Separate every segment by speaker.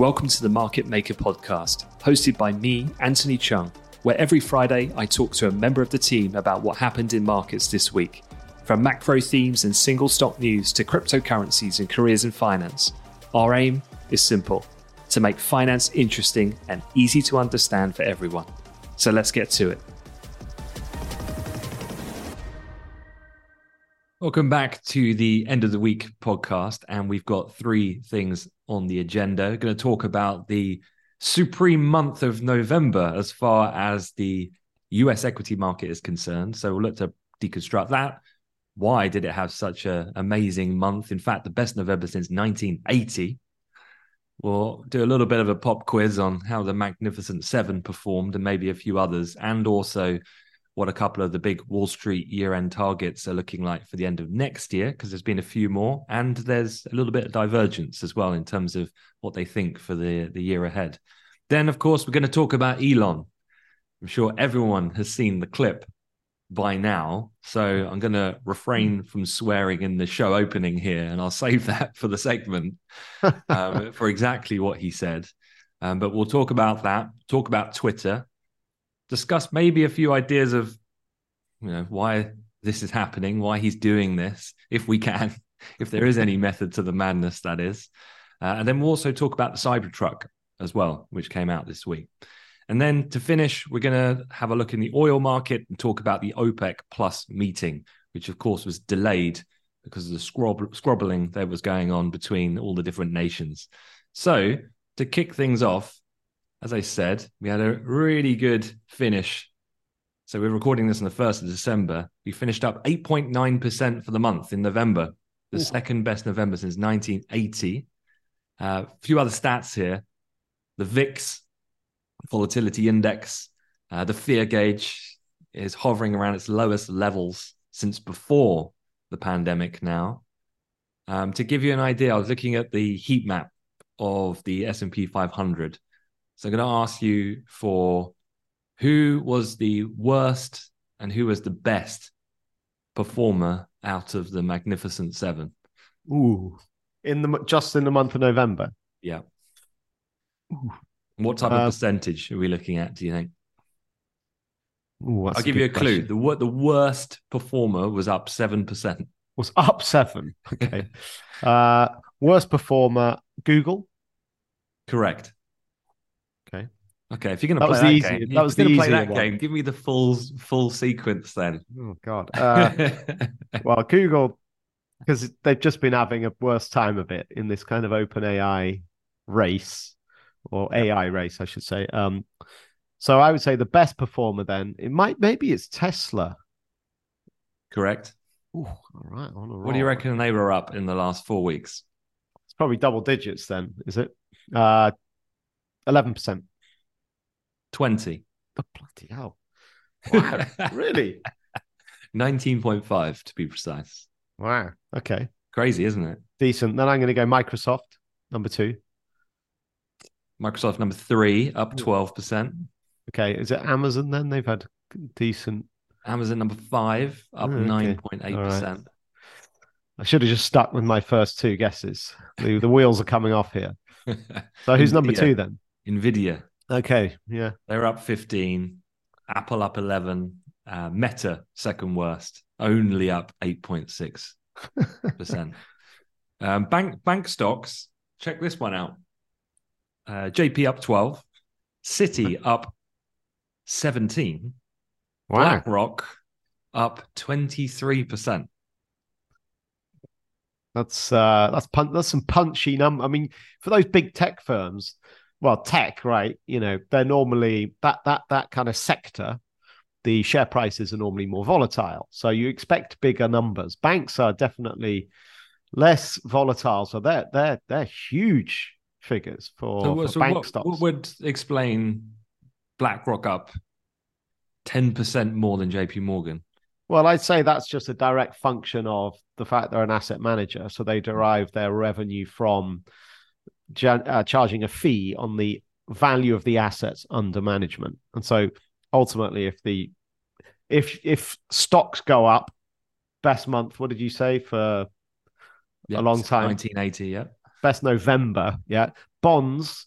Speaker 1: Welcome to the Market Maker podcast, hosted by me, Anthony Cheung, where every Friday I talk to a member of the team about what happened in markets this week. From macro themes and single stock news to cryptocurrencies and careers in finance, our aim is simple to make finance interesting and easy to understand for everyone. So let's get to it. Welcome back to the end of the week podcast. And we've got three things on the agenda. We're going to talk about the supreme month of November as far as the US equity market is concerned. So we'll look to deconstruct that. Why did it have such an amazing month? In fact, the best November since 1980. We'll do a little bit of a pop quiz on how the Magnificent Seven performed and maybe a few others, and also what a couple of the big Wall Street year end targets are looking like for the end of next year, because there's been a few more. And there's a little bit of divergence as well in terms of what they think for the, the year ahead. Then, of course, we're going to talk about Elon. I'm sure everyone has seen the clip by now. So I'm going to refrain from swearing in the show opening here, and I'll save that for the segment um, for exactly what he said. Um, but we'll talk about that, talk about Twitter, discuss maybe a few ideas of you know why this is happening, why he's doing this, if we can, if there is any method to the madness that is. Uh, and then we'll also talk about the Cybertruck as well, which came out this week. And then to finish, we're going to have a look in the oil market and talk about the OPEC Plus meeting, which of course was delayed because of the scrob- scrobbling that was going on between all the different nations. So to kick things off, as I said, we had a really good finish. So we're recording this on the 1st of December. We finished up 8.9% for the month in November, the Ooh. second best November since 1980. A uh, few other stats here. The VIX volatility index, uh, the fear gauge is hovering around its lowest levels since before the pandemic now. Um, to give you an idea, I was looking at the heat map of the S&P 500 so I'm going to ask you for who was the worst and who was the best performer out of the Magnificent Seven.
Speaker 2: Ooh, in the just in the month of November.
Speaker 1: Yeah. Ooh. What type uh, of percentage are we looking at? Do you think? Ooh, I'll give you a clue. The the worst performer was up seven percent.
Speaker 2: Was up seven. Okay. uh, worst performer, Google.
Speaker 1: Correct.
Speaker 2: Okay.
Speaker 1: If you're going to play that easy, game, that was to play that one. game. Give me the full full sequence then.
Speaker 2: Oh God. Uh, well, Google, because they've just been having a worse time of it in this kind of open AI race, or AI race, I should say. Um, so I would say the best performer then it might maybe it's Tesla.
Speaker 1: Correct.
Speaker 2: Ooh, all right.
Speaker 1: What do you reckon they were up in the last four weeks?
Speaker 2: It's probably double digits then, is it? Uh, 11%.
Speaker 1: 20.
Speaker 2: Oh, bloody hell. Wow. really?
Speaker 1: 19.5 to be precise.
Speaker 2: Wow. Okay.
Speaker 1: Crazy, isn't it?
Speaker 2: Decent. Then I'm going to go Microsoft, number two.
Speaker 1: Microsoft, number three, up 12%.
Speaker 2: Okay. Is it Amazon then? They've had decent.
Speaker 1: Amazon, number five, up 9.8%. Right.
Speaker 2: I should have just stuck with my first two guesses. The, the wheels are coming off here. So who's number two then?
Speaker 1: Nvidia.
Speaker 2: Okay, yeah,
Speaker 1: they're up 15. Apple up 11. Uh, Meta second worst, only up 8.6 percent. Um, bank bank stocks. Check this one out. Uh, JP up 12. Citi up 17. Wow. BlackRock up 23 percent.
Speaker 2: That's uh, that's pun- that's some punchy number. I mean, for those big tech firms, well, tech, right? You know, they're normally that that that kind of sector. The share prices are normally more volatile, so you expect bigger numbers. Banks are definitely less volatile, so they're they're they're huge figures for, so, for so bank
Speaker 1: what,
Speaker 2: stocks.
Speaker 1: What would explain BlackRock up ten percent more than J.P. Morgan?
Speaker 2: Well, I'd say that's just a direct function of the fact they're an asset manager, so they derive their revenue from uh, charging a fee on the value of the assets under management. And so ultimately, if the if if stocks go up, best month, what did you say for yep, a long time?
Speaker 1: 1980, yeah.
Speaker 2: Best November, yeah. Bonds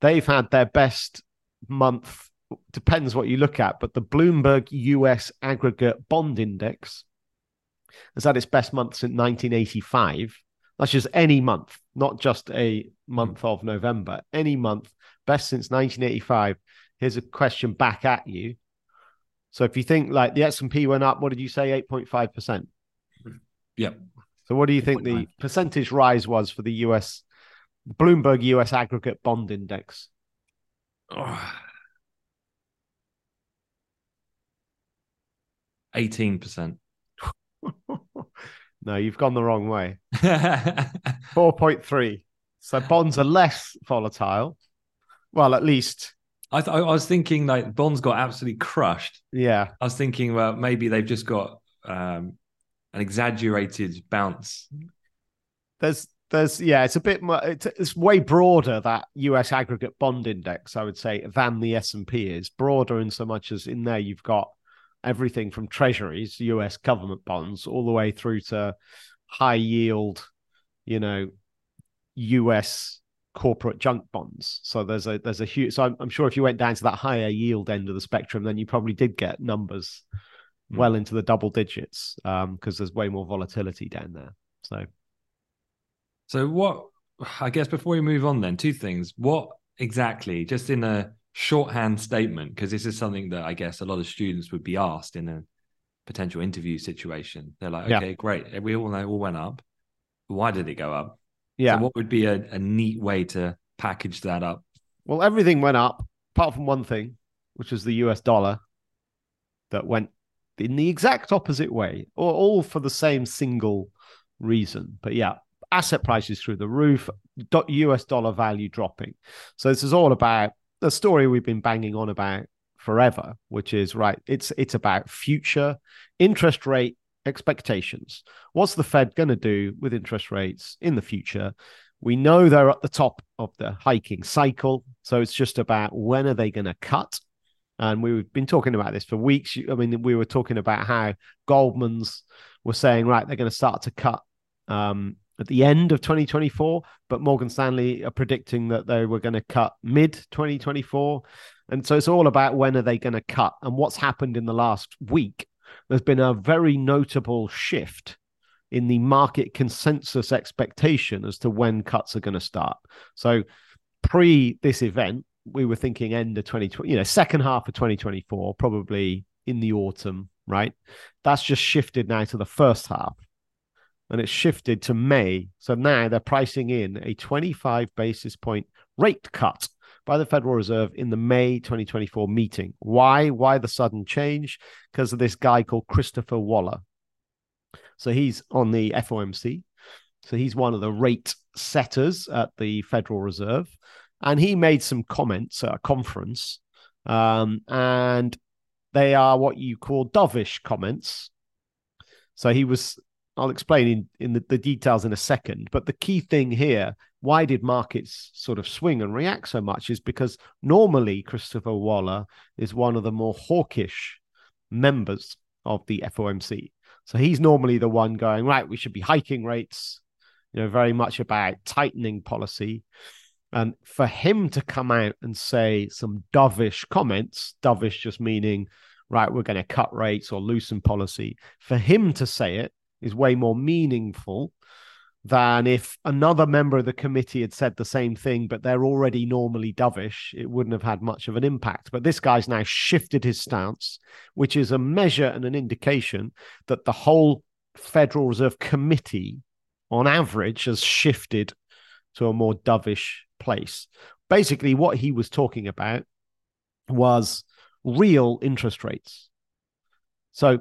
Speaker 2: they've had their best month. Depends what you look at, but the Bloomberg US Aggregate Bond Index has had its best month since 1985. That's just any month, not just a hmm. month of November. Any month, best since 1985. Here's a question back at you. So if you think like the S&P went up, what did you say? 8.5%.
Speaker 1: Yep.
Speaker 2: So what do you think the percentage rise was for the US Bloomberg US aggregate bond index?
Speaker 1: Eighteen percent.
Speaker 2: no, you've gone the wrong way. Four point three. So bonds are less volatile. Well, at least
Speaker 1: I, th- I was thinking like bonds got absolutely crushed.
Speaker 2: Yeah,
Speaker 1: I was thinking well maybe they've just got um, an exaggerated bounce.
Speaker 2: There's there's yeah, it's a bit more. It's, it's way broader that U.S. aggregate bond index, I would say, than the S and P is broader in so much as in there you've got everything from treasuries, U.S. government bonds, all the way through to high yield, you know, U.S. corporate junk bonds. So there's a there's a huge. So I'm, I'm sure if you went down to that higher yield end of the spectrum, then you probably did get numbers mm. well into the double digits because um, there's way more volatility down there. So
Speaker 1: so what? I guess before we move on, then two things. What exactly, just in a shorthand statement, because this is something that I guess a lot of students would be asked in a potential interview situation. They're like, okay, yeah. great, we all know it all went up. Why did it go up?
Speaker 2: Yeah.
Speaker 1: So what would be a, a neat way to package that up?
Speaker 2: Well, everything went up apart from one thing, which was the US dollar that went in the exact opposite way, or all for the same single reason. But yeah, asset prices through the roof, US dollar value dropping. So this is all about the story we've been banging on about forever, which is right. It's it's about future interest rate expectations. What's the Fed going to do with interest rates in the future? We know they're at the top of the hiking cycle, so it's just about when are they going to cut. And we've been talking about this for weeks. I mean, we were talking about how Goldman's were saying, right, they're going to start to cut um, at the end of 2024, but Morgan Stanley are predicting that they were going to cut mid 2024. And so it's all about when are they going to cut and what's happened in the last week. There's been a very notable shift in the market consensus expectation as to when cuts are going to start. So pre this event, we were thinking end of 2020, you know, second half of 2024, probably in the autumn, right? That's just shifted now to the first half and it's shifted to May. So now they're pricing in a 25 basis point rate cut by the Federal Reserve in the May 2024 meeting. Why? Why the sudden change? Because of this guy called Christopher Waller. So he's on the FOMC. So he's one of the rate setters at the Federal Reserve. And he made some comments at a conference. Um, and they are what you call dovish comments. So he was I'll explain in, in the, the details in a second. But the key thing here, why did markets sort of swing and react so much, is because normally Christopher Waller is one of the more hawkish members of the FOMC. So he's normally the one going, right, we should be hiking rates, you know, very much about tightening policy. And for him to come out and say some dovish comments, dovish just meaning, right, we're going to cut rates or loosen policy, for him to say it is way more meaningful than if another member of the committee had said the same thing, but they're already normally dovish, it wouldn't have had much of an impact. But this guy's now shifted his stance, which is a measure and an indication that the whole Federal Reserve Committee, on average, has shifted to a more dovish place. Basically, what he was talking about was real interest rates. So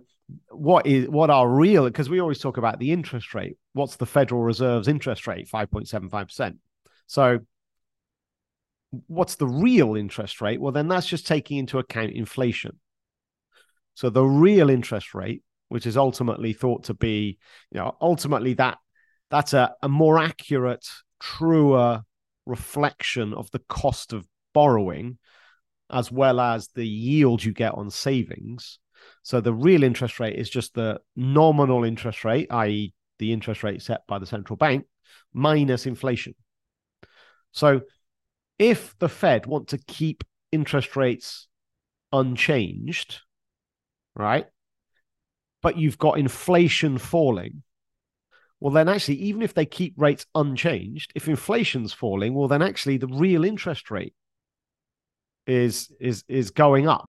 Speaker 2: what is what are real because we always talk about the interest rate. What's the federal reserve's interest rate? 5.75% so what's the real interest rate? Well then that's just taking into account inflation. So the real interest rate which is ultimately thought to be you know ultimately that that's a, a more accurate truer reflection of the cost of borrowing as well as the yield you get on savings so the real interest rate is just the nominal interest rate, i.e., the interest rate set by the central bank, minus inflation. So if the Fed want to keep interest rates unchanged, right? But you've got inflation falling. Well, then actually, even if they keep rates unchanged, if inflation's falling, well, then actually the real interest rate is is is going up.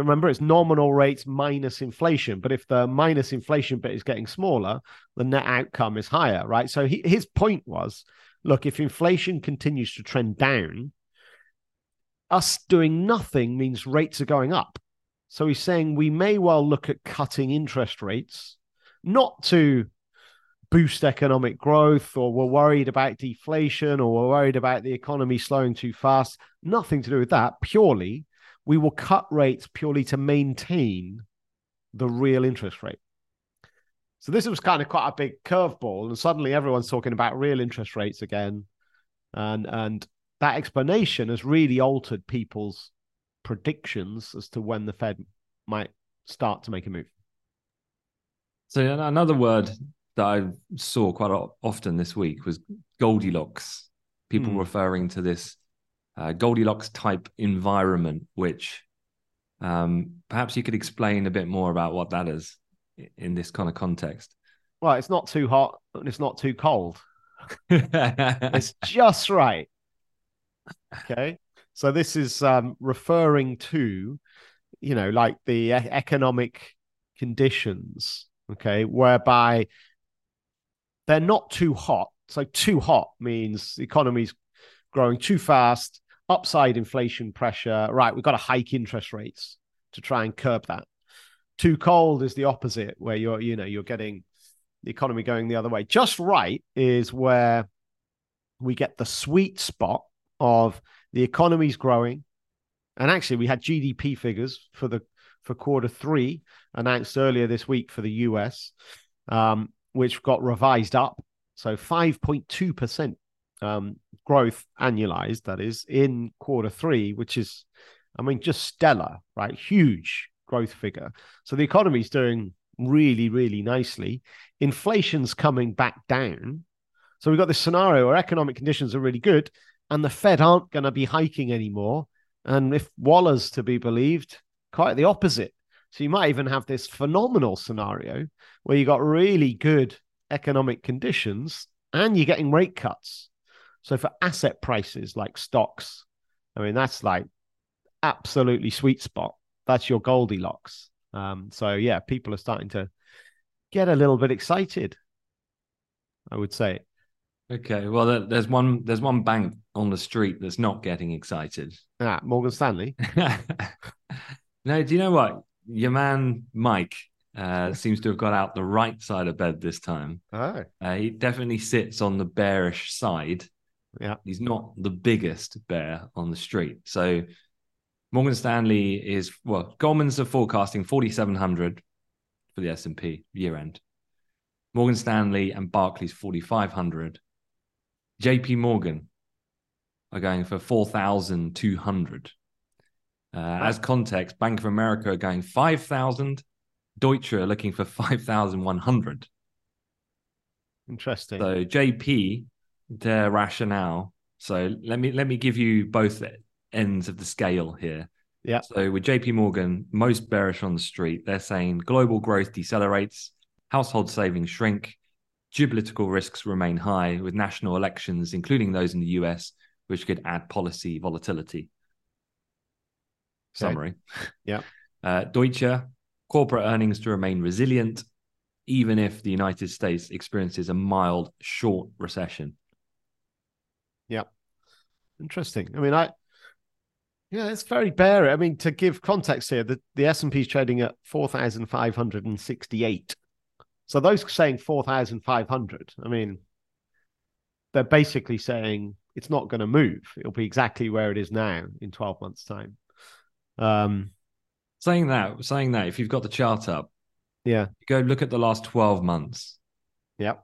Speaker 2: remember it's nominal rates minus inflation but if the minus inflation bit is getting smaller the net outcome is higher right? So he, his point was look if inflation continues to trend down us doing nothing means rates are going up. So he's saying we may well look at cutting interest rates not to boost economic growth or we're worried about deflation or we're worried about the economy slowing too fast nothing to do with that purely we will cut rates purely to maintain the real interest rate. So this was kind of quite a big curveball, and suddenly everyone's talking about real interest rates again, and and that explanation has really altered people's predictions as to when the Fed might start to make a move.
Speaker 1: So another word that I saw quite often this week was Goldilocks. People hmm. referring to this uh, Goldilocks type environment, which um, perhaps you could explain a bit more about what that is in this kind of context.
Speaker 2: Well, it's not too hot and it's not too cold. it's just right. Okay. So this is um, referring to, you know, like the economic conditions, okay, whereby they're not too hot. So too hot means the economy's growing too fast upside inflation pressure. Right, we've got to hike interest rates to try and curb that. Too cold is the opposite, where you're, you know, you're getting the economy going the other way. Just right is where we get the sweet spot of the economy's growing. And actually, we had GDP figures for the for quarter three announced earlier this week for the US, um, which got revised up. So 5.2% um, growth annualized, that is, in quarter three, which is, I mean, just stellar, right? Huge growth figure. So the economy is doing really, really nicely. Inflation's coming back down. So we've got this scenario where economic conditions are really good and the Fed aren't going to be hiking anymore. And if Waller's to be believed, quite the opposite. So you might even have this phenomenal scenario where you got really good economic conditions and you're getting rate cuts. So for asset prices like stocks, I mean, that's like absolutely sweet spot. That's your Goldilocks. Um, so yeah, people are starting to get a little bit excited. I would say.
Speaker 1: Okay, well, there's one there's one bank on the street that's not getting excited.
Speaker 2: Ah, Morgan Stanley.
Speaker 1: no, do you know what? Your man Mike uh, seems to have got out the right side of bed this time.
Speaker 2: Oh.
Speaker 1: Uh, he definitely sits on the bearish side.
Speaker 2: Yeah.
Speaker 1: He's not the biggest bear on the street. So Morgan Stanley is well, Goldman's are forecasting 4,700 for the S&P year end. Morgan Stanley and Barclays 4,500. JP Morgan are going for 4,200. Uh, as context, Bank of America are going 5,000. Deutsche are looking for 5,100.
Speaker 2: Interesting.
Speaker 1: So JP, their rationale. So let me let me give you both ends of the scale here.
Speaker 2: Yeah.
Speaker 1: So with JP Morgan, most bearish on the street, they're saying global growth decelerates, household savings shrink, geopolitical risks remain high with national elections, including those in the US, which could add policy volatility.
Speaker 2: Okay.
Speaker 1: Summary.
Speaker 2: Yeah.
Speaker 1: Uh, Deutsche, corporate earnings to remain resilient, even if the United States experiences a mild short recession.
Speaker 2: Interesting. I mean, I yeah, it's very bearish. I mean, to give context here, the, the S&P is trading at 4,568. So those saying 4,500, I mean, they're basically saying it's not going to move. It'll be exactly where it is now in 12 months' time. Um,
Speaker 1: Saying that, saying that, if you've got the chart up,
Speaker 2: yeah,
Speaker 1: go look at the last 12 months.
Speaker 2: Yep.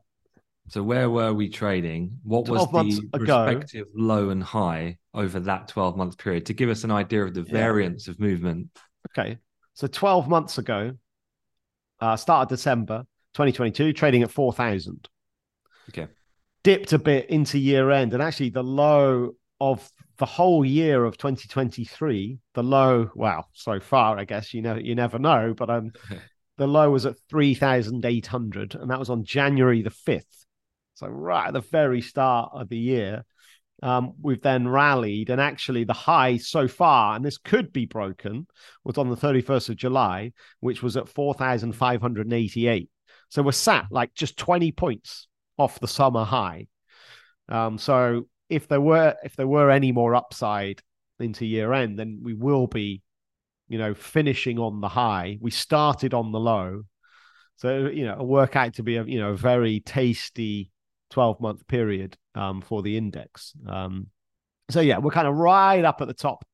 Speaker 1: So where were we trading? What was the
Speaker 2: ago-
Speaker 1: respective low and high over that 12 month period to give us an idea of the
Speaker 2: Yeah.
Speaker 1: variance of movement?
Speaker 2: Okay. So 12 months ago, uh, start of December 2022, trading at 4,000.
Speaker 1: Okay.
Speaker 2: Dipped a bit into year end. And actually, the low of the whole year of 2023, the low, well, so far, I guess, you know, you never know, but um, the low was at 3,800. And that was on January the 5th. So, right at the very start of the year. Um, we've then rallied, and actually, the high so far, and this could be broken, was on the 31st of July, which was at 4,588. So we're sat like just 20 points off the summer high. Um, so if there were if there were any more upside into year end, then we will be, you know, finishing on the high. We started on the low. So, you know, work out to be a, you know, very tasty 12 month period um, for the index. Um, so yeah, we're kind of right up at the top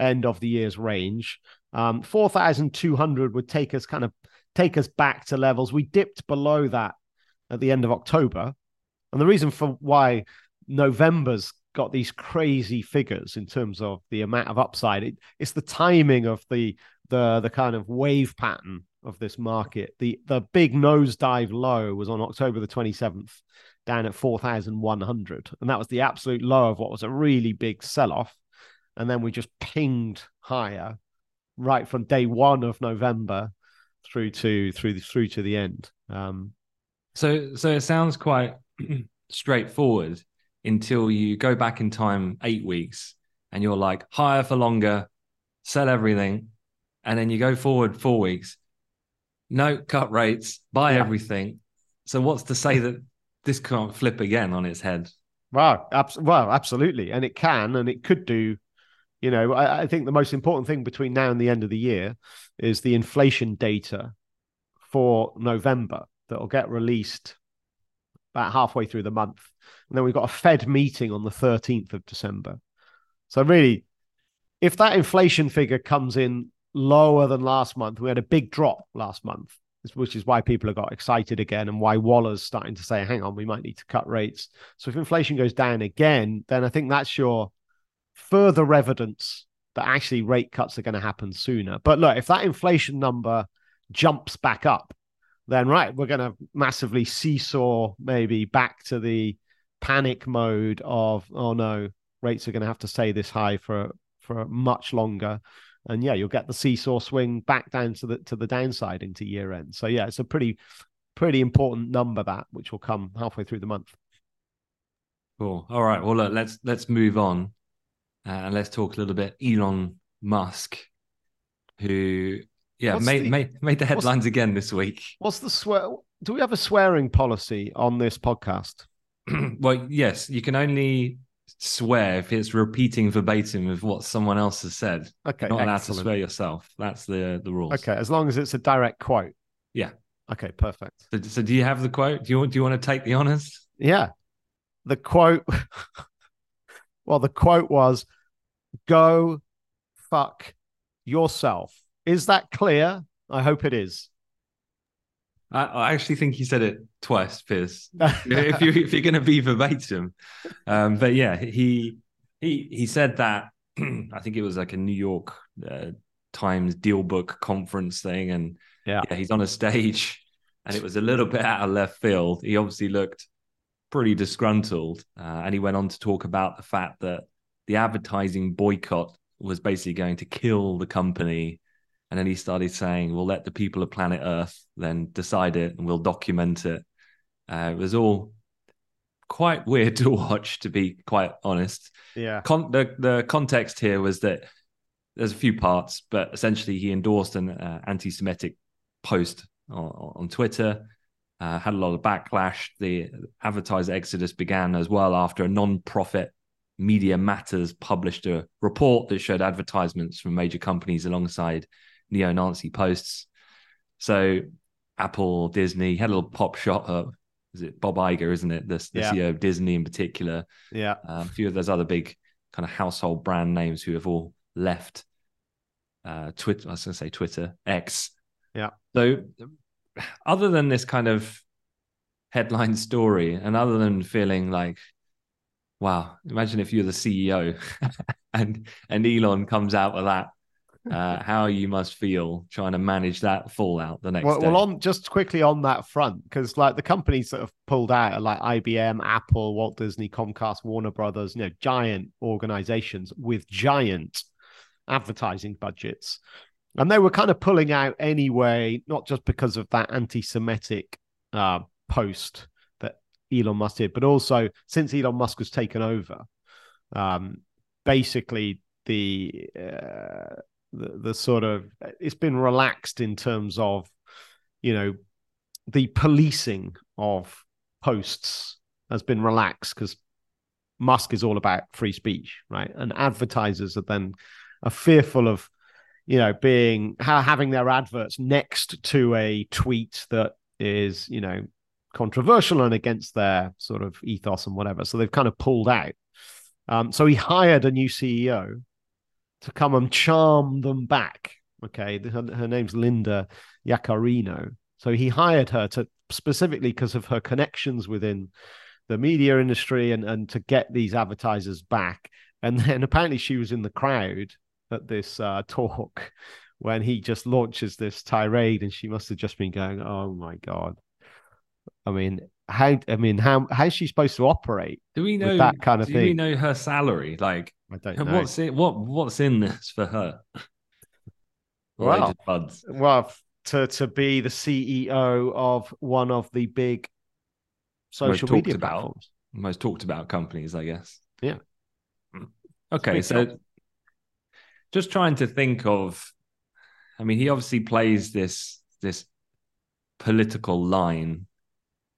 Speaker 2: end of the year's range. Um, 4,200 would take us kind of take us back to levels. We dipped below that at the end of October. And the reason for why November's got these crazy figures in terms of the amount of upside, it, it's the timing of the the the kind of wave pattern of this market. The the big nosedive low was on October the 27th, down at 4,100. And that was the absolute low of what was a really big sell-off. And then we just pinged higher right from day one of November through to through the, through to the end. Um,
Speaker 1: So, so it sounds quite straightforward until you go back in time eight weeks and you're like higher for longer, sell everything, and then you go forward four weeks, no cut rates, buy
Speaker 2: Yeah.
Speaker 1: everything. So, what's to say that this can't flip again on its head?
Speaker 2: Wow, abs- well, absolutely, and it can, and it could do. You know, I, I think the most important thing between now and the end of the year is the inflation data for November that will get released about halfway through the month, and then we've got a Fed meeting on the thirteenth of December. So really, if that inflation figure comes in lower than last month, we had a big drop last month, which is why people have got excited again and why Waller's starting to say, hang on, we might need to cut rates. So if inflation goes down again, then I think that's your further evidence that actually rate cuts are going to happen sooner. But look, if that inflation number jumps back up, then right, we're going to massively seesaw maybe back to the panic mode of, oh no, rates are going to have to stay this high for for much longer and yeah, you'll get the seesaw swing back down to the to the downside into year end. So yeah, it's a pretty pretty important number that which will come halfway through the month.
Speaker 1: Cool. All right. Well, look, let's let's move on uh, and let's talk a little bit Elon Musk, who yeah
Speaker 2: What's
Speaker 1: made
Speaker 2: the-
Speaker 1: made made the headlines again this week.
Speaker 2: What's the swear? Do we have a swearing policy on this podcast?
Speaker 1: well, yes, you can only swear if it's repeating verbatim of what someone else has said.
Speaker 2: Okay,
Speaker 1: You're not allowed to swear yourself. That's the the rules.
Speaker 2: Okay, as long as it's a direct quote.
Speaker 1: Yeah.
Speaker 2: Okay, perfect.
Speaker 1: So, so do you have the quote? Do you want do you want to take the honors?
Speaker 2: Yeah. The quote well, the quote was go fuck yourself. Is that clear? I hope it is.
Speaker 1: I, I actually think he said it twice, Piers. if you if you're going to be verbatim, um, but yeah, he he he said that. I think it was like a New York uh, Times Dealbook conference thing, and
Speaker 2: Yeah.
Speaker 1: yeah, he's on a stage, and it was a little bit out of left field. He obviously looked pretty disgruntled, uh, and he went on to talk about the fact that the advertising boycott was basically going to kill the company. And then he started saying, "We'll let the people of planet Earth then decide it, and we'll document it." Uh, it was all quite weird to watch, to be quite honest.
Speaker 2: Yeah.
Speaker 1: Con- the the context here was that there's a few parts, but essentially he endorsed an uh, anti-Semitic post on, on Twitter. Uh, had a lot of backlash. The advertiser exodus began as well after a non-profit Media Matters published a report that showed advertisements from major companies alongside neo-Nazi posts. So Apple, Disney had a little pop shot of is it Bob Iger, isn't it? The, the
Speaker 2: Yeah.
Speaker 1: CEO of Disney in particular.
Speaker 2: Yeah.
Speaker 1: Uh, a few of those other big kind of household brand names who have all left uh, Twitter. I was going to say Twitter, X.
Speaker 2: Yeah.
Speaker 1: So, other than this kind of headline story, and other than feeling like, wow, imagine if you're the CEO and and Elon comes out with that, uh, how you must feel trying to manage that fallout the next
Speaker 2: Well,
Speaker 1: day.
Speaker 2: well, on just quickly on that front, because like the companies that have pulled out are like IBM, Apple, Walt Disney, Comcast, Warner Brothers, you know, giant organizations with giant advertising budgets. And they were kind of pulling out anyway, not just because of that anti Semitic uh, post that Elon Musk did, but also since Elon Musk was taken over, um, basically the, uh, the sort of it's been relaxed in terms of you know the policing of posts has been relaxed because Musk is all about free speech, right? And advertisers are then are fearful of you know being having their adverts next to a tweet that is you know controversial and against their sort of ethos and whatever. So they've kind of pulled out. Um, so he hired a new CEO to come and charm them back. Okay, her, her name's Linda Yaccarino. So he hired her to specifically because of her connections within the media industry and, and to get these advertisers back. And then apparently she was in the crowd at this uh, talk when he just launches this tirade, and she must have just been going, "Oh my god!" I mean, how? I mean, how? How's she supposed to operate?
Speaker 1: do we know
Speaker 2: that kind of thing?
Speaker 1: do we know her salary? Like,
Speaker 2: I don't know.
Speaker 1: what's in what what's in this for her?
Speaker 2: Well,
Speaker 1: buds.
Speaker 2: well to to be the CEO of one of the big social
Speaker 1: talked
Speaker 2: media
Speaker 1: about.
Speaker 2: platforms.
Speaker 1: most talked about companies, I guess.
Speaker 2: Yeah.
Speaker 1: Mm. Okay, so
Speaker 2: job.
Speaker 1: just trying to think of, I mean, he obviously plays this this political line,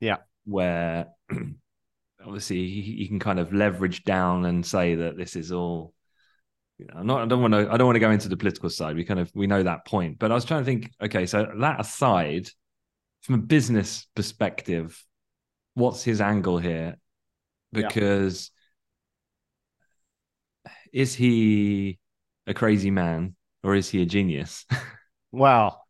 Speaker 2: Yeah.
Speaker 1: where obviously he, he can kind of leverage down and say that this is all. You know, not. I don't want to. I don't want to go into the political side. We kind of we know that point, but I was trying to think. Okay, so that aside, from a business perspective, what's his angle here?
Speaker 2: Yeah.
Speaker 1: Because is he a crazy man or is he a genius?
Speaker 2: Well,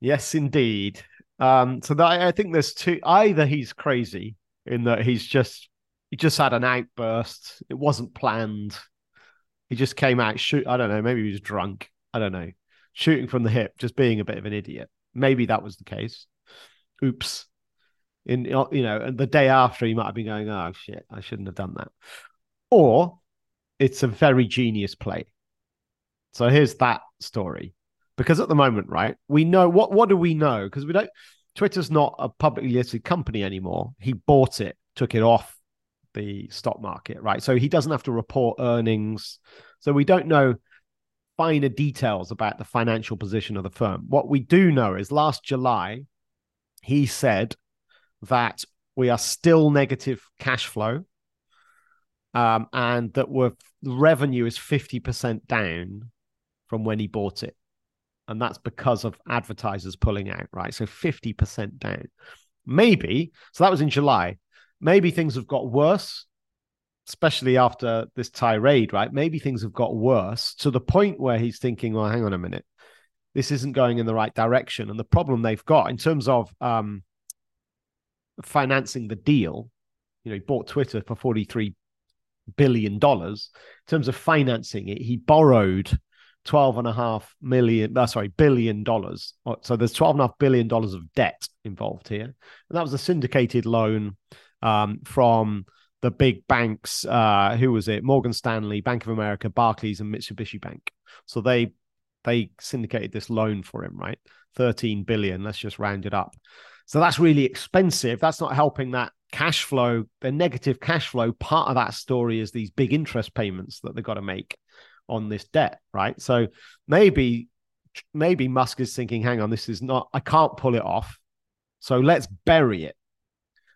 Speaker 2: yes, indeed. Um, so that, I think there's two. Either he's crazy in that he's just he just had an outburst. It wasn't planned. He just came out shoot. I don't know. Maybe he was drunk. I don't know. Shooting from the hip, just being a bit of an idiot. Maybe that was the case. Oops. In you know, and the day after he might have been going, "Oh shit, I shouldn't have done that." Or it's a very genius play. So here's that story because at the moment, right, we know what what do we know? Because we don't. Twitter's not a publicly listed company anymore. He bought it, took it off the stock market, right? So he doesn't have to report earnings. So we don't know finer details about the financial position of the firm. What we do know is last July, he said that we are still negative cash flow, um, and that the revenue is fifty percent down from when he bought it and that's because of advertisers pulling out, right? So 50% down. Maybe, so that was in July. Maybe things have got worse, especially after this tirade, right? Maybe things have got worse to the point where he's thinking, well, hang on a minute. This isn't going in the right direction. And the problem they've got in terms of um, financing the deal, you know, he bought Twitter for $43 billion. In terms of financing it, he borrowed 12 and a half million, uh, sorry, billion dollars. Uh, so there's 12 and a half billion dollars of debt involved here. And that was a syndicated loan um, from the big banks. Uh, who was it? Morgan Stanley, Bank of America, Barclays, and Mitsubishi Bank. So they they syndicated this loan for him, right? 13 billion. Let's just round it up. So that's really expensive. That's not helping that cash flow, the negative cash flow. Part of that story is these big interest payments that they've got to make on this debt, right? So maybe maybe Musk is thinking, hang on, this is not, I can't pull it off. So let's bury it.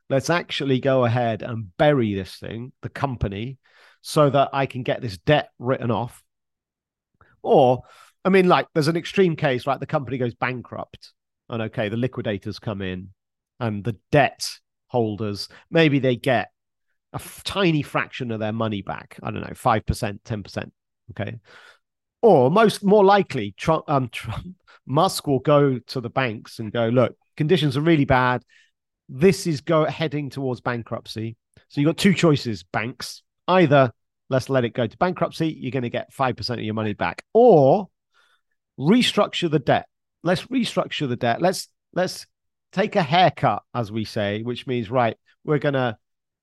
Speaker 2: Let's actually go ahead and bury this thing, the company, so that I can get this debt written off. Or, I mean, like there's an extreme case, right? The company goes bankrupt and okay, the liquidators come in and the debt holders, maybe they get a f- tiny fraction of their money back. I don't know, 5%, 10%. Okay. Or most more likely, Trump, um, Trump, Musk will go to the banks and go, look, conditions are really bad. This is go heading towards bankruptcy. So you've got two choices, banks. Either let's let it go to bankruptcy, you're going to get 5% of your money back, or restructure the debt. Let's restructure the debt. Let's let's take a haircut, as we say, which means right, we're going to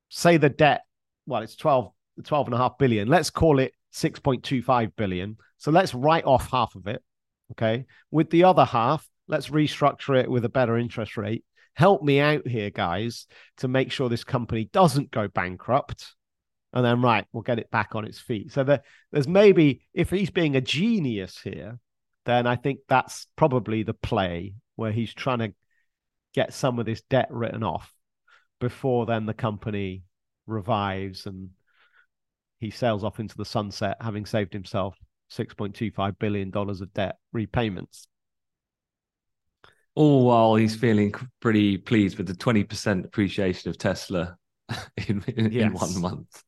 Speaker 2: say the debt, well, it's 12, 12 and a half billion. Let's call it 6.25 billion. So let's write off half of it. Okay. With the other half, let's restructure it with a better interest rate. Help me out here, guys, to make sure this company doesn't go bankrupt. And then, right, we'll get it back on its feet. So there, there's maybe, if he's being a genius here, then I think that's probably the play where he's trying to get some of this debt written off before then the company revives and he sails off into the sunset, having saved himself $6.25 billion of debt repayments.
Speaker 1: All while he's feeling pretty pleased with the 20% appreciation of Tesla in, in, yes. in one month.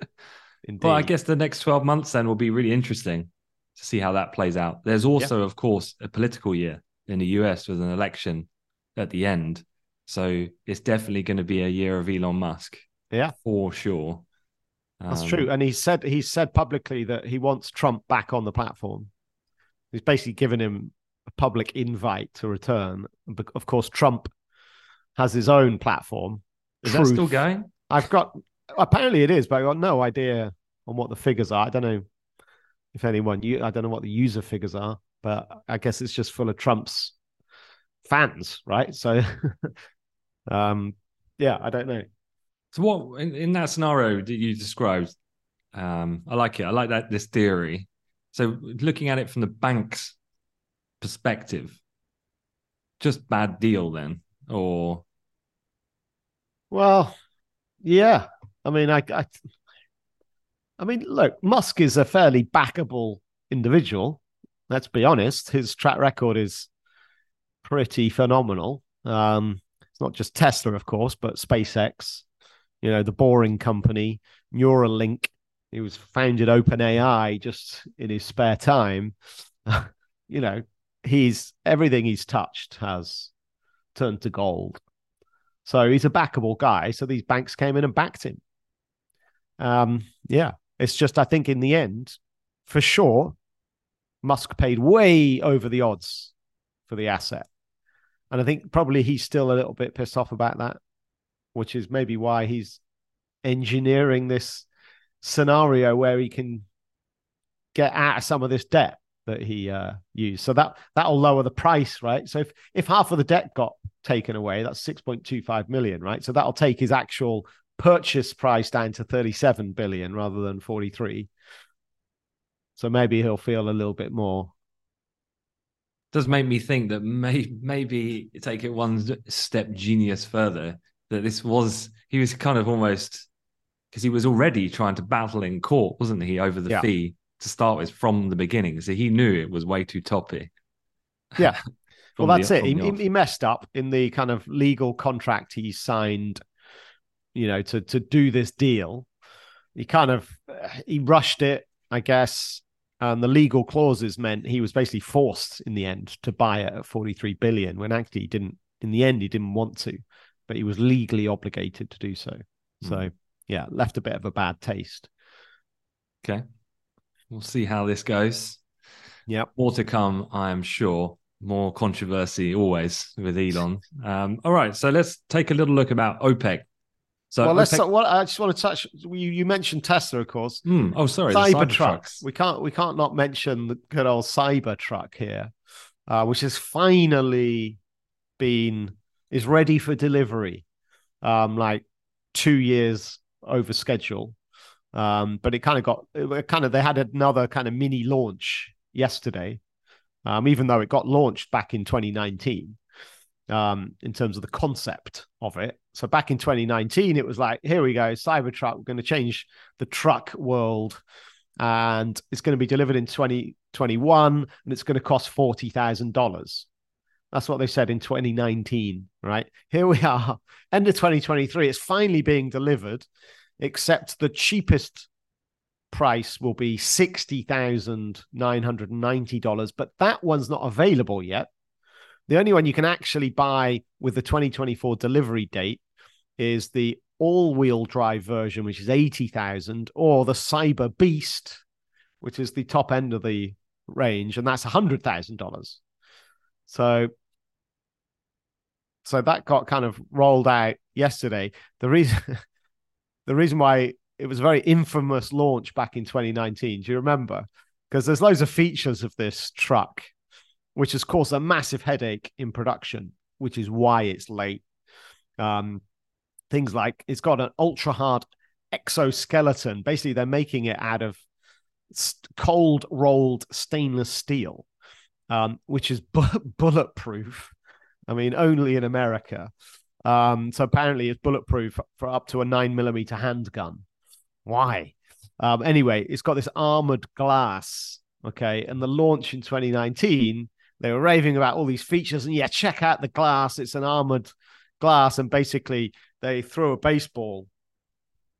Speaker 1: well, I guess the next 12 months then will be really interesting to see how that plays out. There's also, yeah. of course, a political year in the US with an election at the end. So it's definitely going to be a year of Elon Musk.
Speaker 2: Yeah.
Speaker 1: For sure.
Speaker 2: That's um, true. And he said he said publicly that he wants Trump back on the platform. He's basically given him a public invite to return. But of course, Trump has his own platform.
Speaker 1: Is Truth. that still going?
Speaker 2: I've got apparently it is, but I've got no idea on what the figures are. I don't know if anyone you I don't know what the user figures are, but I guess it's just full of Trump's fans, right? So um yeah, I don't know.
Speaker 1: So what in, in that scenario that you described, um, I like it. I like that this theory. So looking at it from the bank's perspective, just bad deal then, or
Speaker 2: well, yeah. I mean, I, I, I mean, look, Musk is a fairly backable individual. Let's be honest. His track record is pretty phenomenal. Um, it's not just Tesla, of course, but SpaceX, you know, the boring company, Neuralink. He was founded OpenAI just in his spare time. you know, he's everything he's touched has turned to gold. So he's a backable guy. So these banks came in and backed him. Um, yeah, it's just I think in the end, for sure, Musk paid way over the odds for the asset. And I think probably he's still a little bit pissed off about that which is maybe why he's engineering this scenario where he can get out of some of this debt that he uh, used. So that that'll lower the price, right? So if if half of the debt got taken away, that's 6.25 million, right? So that'll take his actual purchase price down to 37 billion rather than 43. So maybe he'll feel a little bit more.
Speaker 1: Does make me think that may, maybe take it one step genius further that this was he was kind of almost because he was already trying to battle in court, wasn't he, over the yeah. fee to start with from the beginning. So he knew it was way too toppy.
Speaker 2: Yeah. well, that's the, it. He, he, messed up in the kind of legal contract he signed, you know, to to do this deal. He kind of uh, he rushed it, I guess. And the legal clauses meant he was basically forced in the end to buy it at 43 billion when actually he didn't in the end he didn't want to but he was legally obligated to do so. Mm. So yeah, left a bit of a bad taste.
Speaker 1: Okay. We'll see how this goes.
Speaker 2: Yeah,
Speaker 1: More to come, I am sure. More controversy always with Elon. Um, all right, so let's take a little look about OPEC. So
Speaker 2: well, let's. Well, I just want to touch. You, you mentioned Tesla, of course.
Speaker 1: Hmm, oh, sorry,
Speaker 2: Cybertrucks. We can't. We can't not mention the good old Cybertruck here, uh, which has finally been is ready for delivery, um, like two years over schedule. Um, but it kind of got it kind of they had another kind of mini launch yesterday, um, even though it got launched back in 2019 um, in terms of the concept of it. So back in 2019, it was like, here we go, Cybertruck, we're going to change the truck world. And it's going to be delivered in 2021 and it's going to cost $40,000. That's what they said in 2019, right? Here we are, end of 2023. It's finally being delivered, except the cheapest price will be $60,990, but that one's not available yet. The only one you can actually buy with the 2024 delivery date is the all-wheel drive version, which is 80,000, or the Cyber Beast, which is the top end of the range, and that's $100,000. So so that got kind of rolled out yesterday. The reason the reason why it was a very infamous launch back in 2019. Do you remember? Because there's loads of features of this truck, which has caused a massive headache in production, which is why it's late. Um, things like it's got an ultra hard exoskeleton. Basically, they're making it out of cold rolled stainless steel, um, which is bu- bulletproof. I mean, only in America. Um, so apparently, it's bulletproof for up to a nine millimeter handgun. Why? Um, anyway, it's got this armored glass. Okay. And the launch in 2019, they were raving about all these features. And yeah, check out the glass. It's an armored glass. And basically, they threw a baseball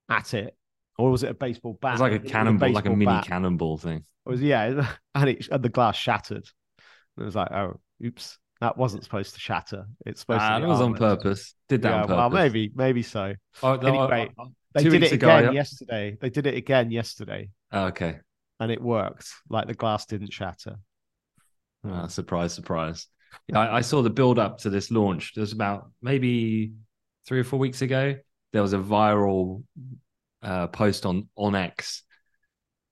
Speaker 2: at it. Or was it a baseball bat?
Speaker 1: It's like a cannonball, a like a mini bat. cannonball thing.
Speaker 2: It was yeah, and it and the glass shattered. And it was like, oh, oops, that wasn't supposed to shatter. It's supposed
Speaker 1: uh,
Speaker 2: to.
Speaker 1: It was on purpose. Did that yeah, on purpose?
Speaker 2: Well, maybe, maybe so.
Speaker 1: Oh,
Speaker 2: anyway,
Speaker 1: oh,
Speaker 2: they did it again ago, yesterday. They did it again yesterday.
Speaker 1: Oh, okay.
Speaker 2: And it worked. Like the glass didn't shatter.
Speaker 1: Oh, surprise, surprise. Yeah, I, I, saw the build up to this launch. It was about maybe three or four weeks ago. There was a viral uh, post on on X,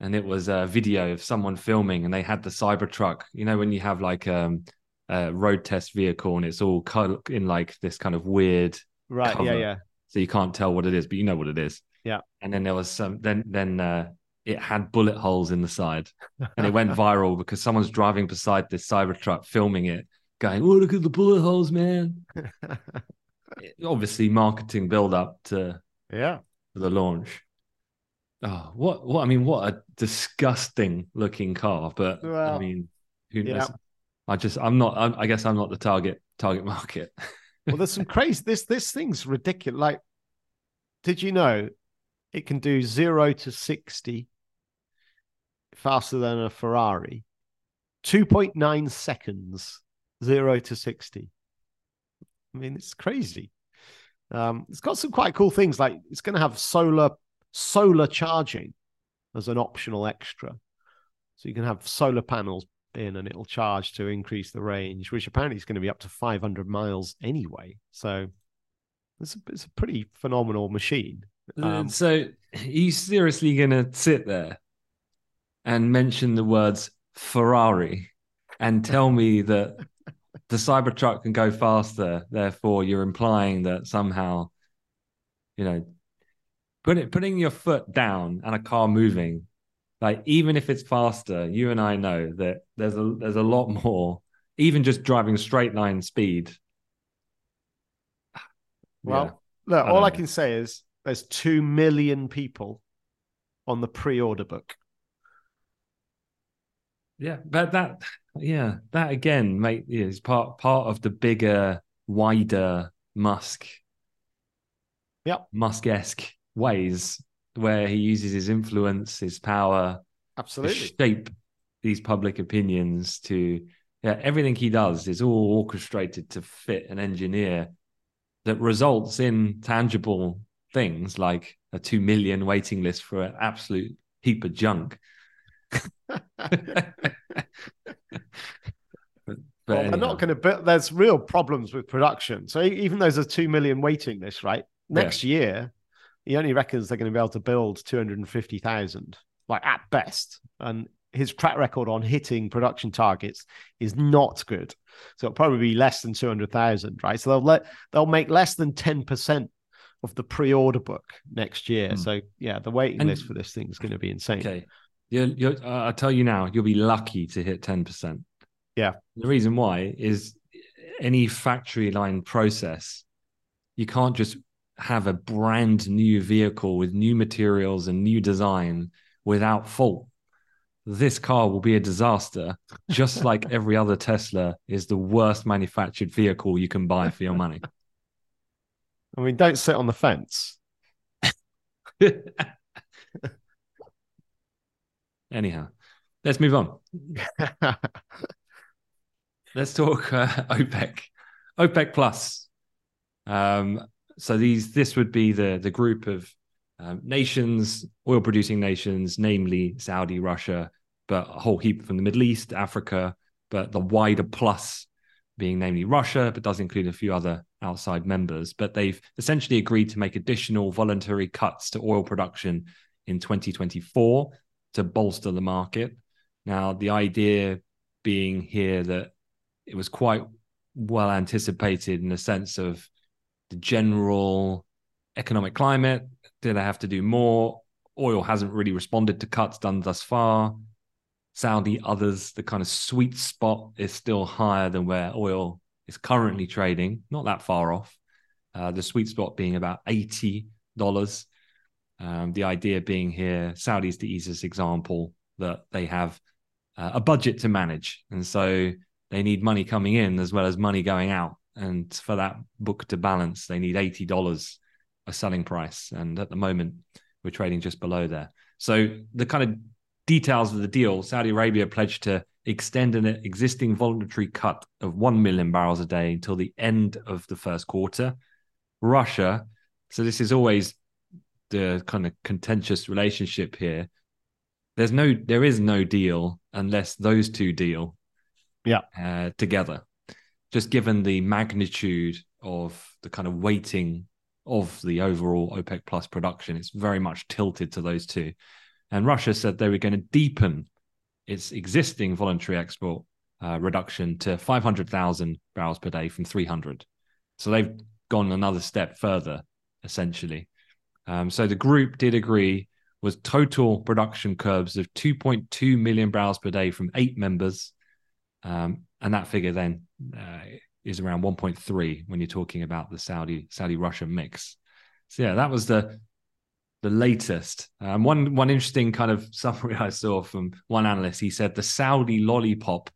Speaker 1: and it was a video of someone filming, and they had the Cybertruck. You know when you have like um, a road test vehicle, and it's all in like this kind of weird
Speaker 2: right,
Speaker 1: cover.
Speaker 2: yeah, yeah
Speaker 1: so you can't tell what it is, but you know what it is.
Speaker 2: Yeah.
Speaker 1: And then there was some. Then then uh, it had bullet holes in the side, and it went viral because someone's driving beside this Cybertruck, filming it, going, "Oh, look at the bullet holes, man!" Obviously, marketing build up to
Speaker 2: yeah
Speaker 1: the launch. Oh, what what I mean, what a disgusting looking car. But well, I mean, who knows? Yeah. I just I'm not. I'm, I guess I'm not the target target market
Speaker 2: well, there's some crazy. This this thing's ridiculous. Like, did you know it can do zero to sixty faster than a Ferrari? Two point nine seconds, zero to sixty. I mean, it's crazy. Um, it's got some quite cool things. Like it's going to have solar solar charging as an optional extra, so you can have solar panels in and it'll charge to increase the range, which apparently is going to be up to 500 miles anyway. So it's a, it's a pretty phenomenal machine.
Speaker 1: Uh, um, so are you seriously going to sit there and mention the words Ferrari and tell me that the Cybertruck can go faster? Therefore, you're implying that somehow, you know, put it, putting your foot down and a car moving like even if it's faster, you and I know that there's a there's a lot more. Even just driving straight line speed.
Speaker 2: Well, yeah, look, all I can say is there's two million people on the pre-order book.
Speaker 1: Yeah, but that yeah, that again, mate, is part part of the bigger, wider Musk.
Speaker 2: Yep.
Speaker 1: Musk-esque ways where he uses his influence, his power,
Speaker 2: absolutely
Speaker 1: to shape these public opinions. To yeah, everything he does is all orchestrated to fit an engineer that results in tangible things like a two million waiting list for an absolute heap of junk. But
Speaker 2: well, they're not going to. But there's real problems with production. So even though there's a two million waiting list, right? Next year, he only reckons they're going to be able to build two hundred and fifty thousand, like at best. And his track record on hitting production targets is not good. So it'll probably be less than two hundred thousand, right? So they'll let they'll make less than ten percent of the pre-order book next year.
Speaker 1: Hmm.
Speaker 2: So yeah, the waiting
Speaker 1: And-
Speaker 2: list for this thing is going to be insane.
Speaker 1: Okay. You're, you're, uh, I tell you now, you'll be lucky to hit 10%.
Speaker 2: Yeah.
Speaker 1: The reason why is any factory line process, you can't just have a brand new vehicle with new materials and new design without fault. This car will be a disaster, just like every other Tesla is the worst manufactured vehicle you can buy for your money.
Speaker 2: I mean, don't sit on the fence.
Speaker 1: Anyhow, let's move on. Let's talk uh, OPEC, OPEC plus. Um, so these this would be the the group of um, nations, oil producing nations, namely Saudi, Russia, but a whole heap from the Middle East, Africa, but the wider plus being namely Russia, but does include a few other outside members. But they've essentially agreed to make additional voluntary cuts to oil production in 2024 to bolster the market. Now, the idea being here that it was quite well anticipated in the sense of the general economic climate. Did I have to do more? Oil hasn't really responded to cuts done thus far. Saudi, others, the kind of sweet spot is still higher than where oil is currently trading, not that far off. Uh, the sweet spot being about $80. Um, the idea being here, Saudi is the easiest example that they have uh, a budget to manage. And so they need money coming in as well as money going out. And for that book to balance, they need $80 a selling price. And at the moment, we're trading just below there. So the kind of details of the deal Saudi Arabia pledged to extend an existing voluntary cut of 1 million barrels a day until the end of the first quarter. Russia, so this is always the kind of contentious relationship here. There's no, there is no deal unless those two deal
Speaker 2: Yeah.
Speaker 1: uh, together. Just given the magnitude of the kind of weighting of the overall OPEC plus production, it's very much tilted to those two. And Russia said they were going to deepen its existing voluntary export uh, reduction to 500,000 barrels per day from 300. So they've gone another step further, essentially. Um, so the group did agree was total production curbs of 2.2 million barrels per day from eight members. Um, and that figure then uh, is around 1.3 when you're talking about the Saudi Saudi Russia mix. So yeah, that was the the latest. Um, one one interesting kind of summary I saw from one analyst. He said the Saudi lollipop.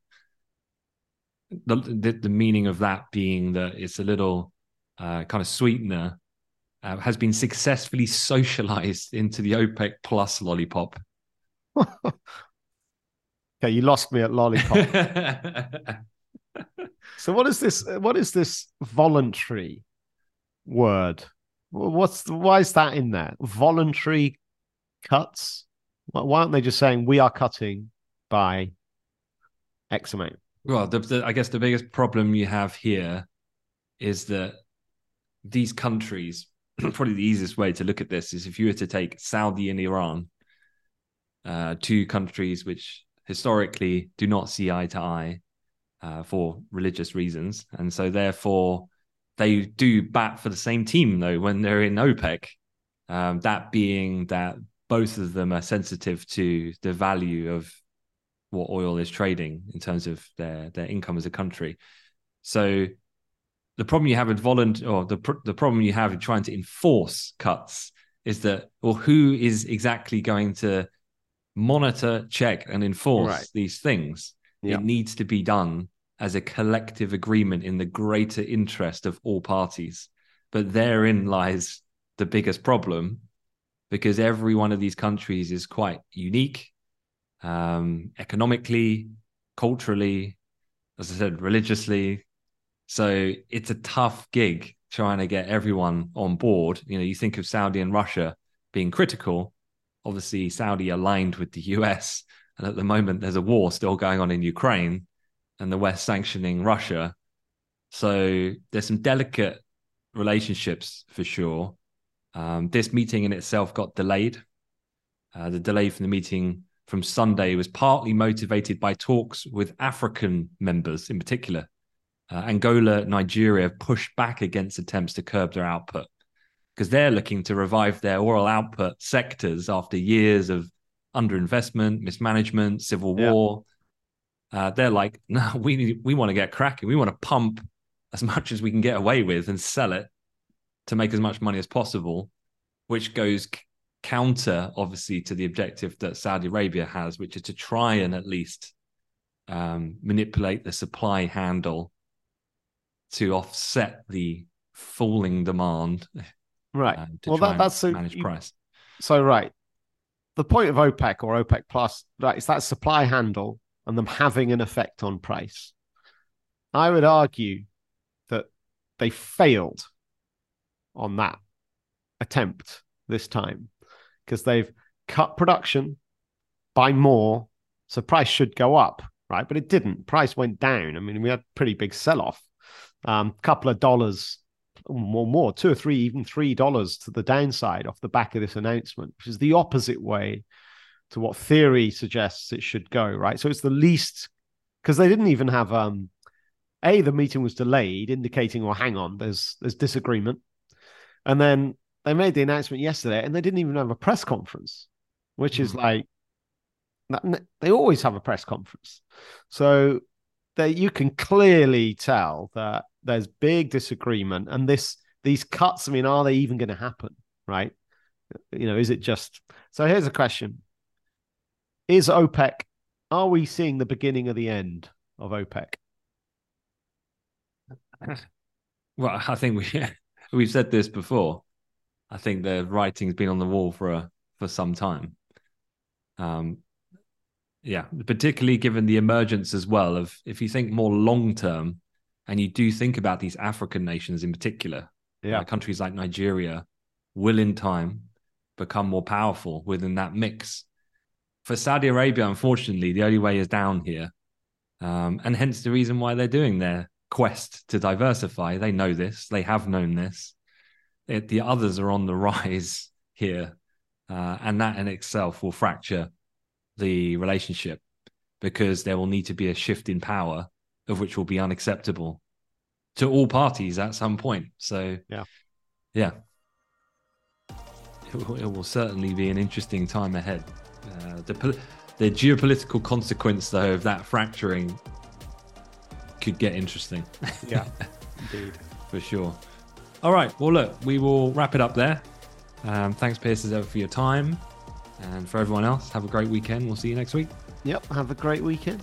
Speaker 1: The the, the meaning of that being that it's a little uh, kind of sweetener uh, has been successfully socialized into the OPEC plus lollipop.
Speaker 2: Okay, you lost me at lollipop. so what is this? What is this voluntary word? Wh- What's why is that in there? Voluntary cuts. Why why aren't they just saying we are cutting by X amount?
Speaker 1: Well, the, the, I guess the biggest problem you have here is that these countries, probably the easiest way to look at this is if you were to take Saudi and Iran, uh, two countries which historically do not see eye to eye uh, for religious reasons. And so, therefore, they do bat for the same team, though, when they're in OPEC. Um, that being that both of them are sensitive to the value of what oil is trading in terms of their their income as a country. So the problem you have with volunt or the pr- the problem you have in trying to enforce cuts is that well who is exactly going to monitor, check and enforce
Speaker 2: Right.
Speaker 1: these things? It needs to be done as a collective agreement in the greater interest of all parties. But therein lies the biggest problem because every one of these countries is quite unique um, economically, culturally, as I said, religiously. So it's a tough gig trying to get everyone on board. You know, you think of Saudi and Russia being critical. Obviously, Saudi aligned with the US. And at the moment, there's a war still going on in Ukraine. and the West sanctioning Russia. So there's some delicate relationships for sure. Um, this meeting in itself got delayed. Uh, the delay from the meeting from Sunday was partly motivated by talks with African members in particular. Uh, Angola, Nigeria have pushed back against attempts to curb their output because they're looking to revive their oil output sectors after years of underinvestment, mismanagement, civil war. Yeah. Uh, they're like, no, we we want to get cracking. We want to pump as much as we can get away with and sell it to make as much money as possible, which goes c- counter, obviously, to the objective that Saudi Arabia has, which is to try and at least um, manipulate the supply handle to offset the falling demand.
Speaker 2: Right. Uh, well, that, that's
Speaker 1: so manage price.
Speaker 2: So, right. The point of OPEC or OPEC Plus, right, is that supply handle and them having an effect on price. I would argue that they failed on that attempt this time because they've cut production by more. So price should go up, right? But it didn't. Price went down. I mean, we had pretty big sell off. A um, couple of dollars, more, more, two or three, even three dollars to the downside off the back of this announcement, which is the opposite way to what theory suggests it should go, right? So it's the least because they didn't even have um a the meeting was delayed, indicating, well, hang on, there's there's disagreement. And then they made the announcement yesterday and they didn't even have a press conference, which is mm. like they always have a press conference. So that you can clearly tell that there's big disagreement and this these cuts, I mean, are they even going to happen? Right. You know, is it just so here's a question. Is OPEC, are we seeing the beginning of the end of OPEC?
Speaker 1: Well, I think we we've said this before. I think the writing's been on the wall for a, for some time. Um, yeah, particularly given the emergence as well of if you think more long term, and you do think about these African nations in particular, yeah, uh, countries like Nigeria will in time become more powerful within that mix. For Saudi Arabia, unfortunately, the only way is down here, um, and hence the reason why they're doing their quest to diversify. They know this, they have known this. It, the others are on the rise here. Uh, and that in itself will fracture the relationship because there will need to be a shift in power of which will be unacceptable to all parties at some point. So,
Speaker 2: yeah,
Speaker 1: yeah, it will, it will certainly be an interesting time ahead. Uh, the, the geopolitical consequence, though, of that fracturing could get interesting.
Speaker 2: Yeah, indeed.
Speaker 1: For sure. All right. Well, look, we will wrap it up there. Um, thanks, Piers, as ever, for your time. And for everyone else, have a great weekend. We'll see you next week.
Speaker 2: Yep. Have a great weekend.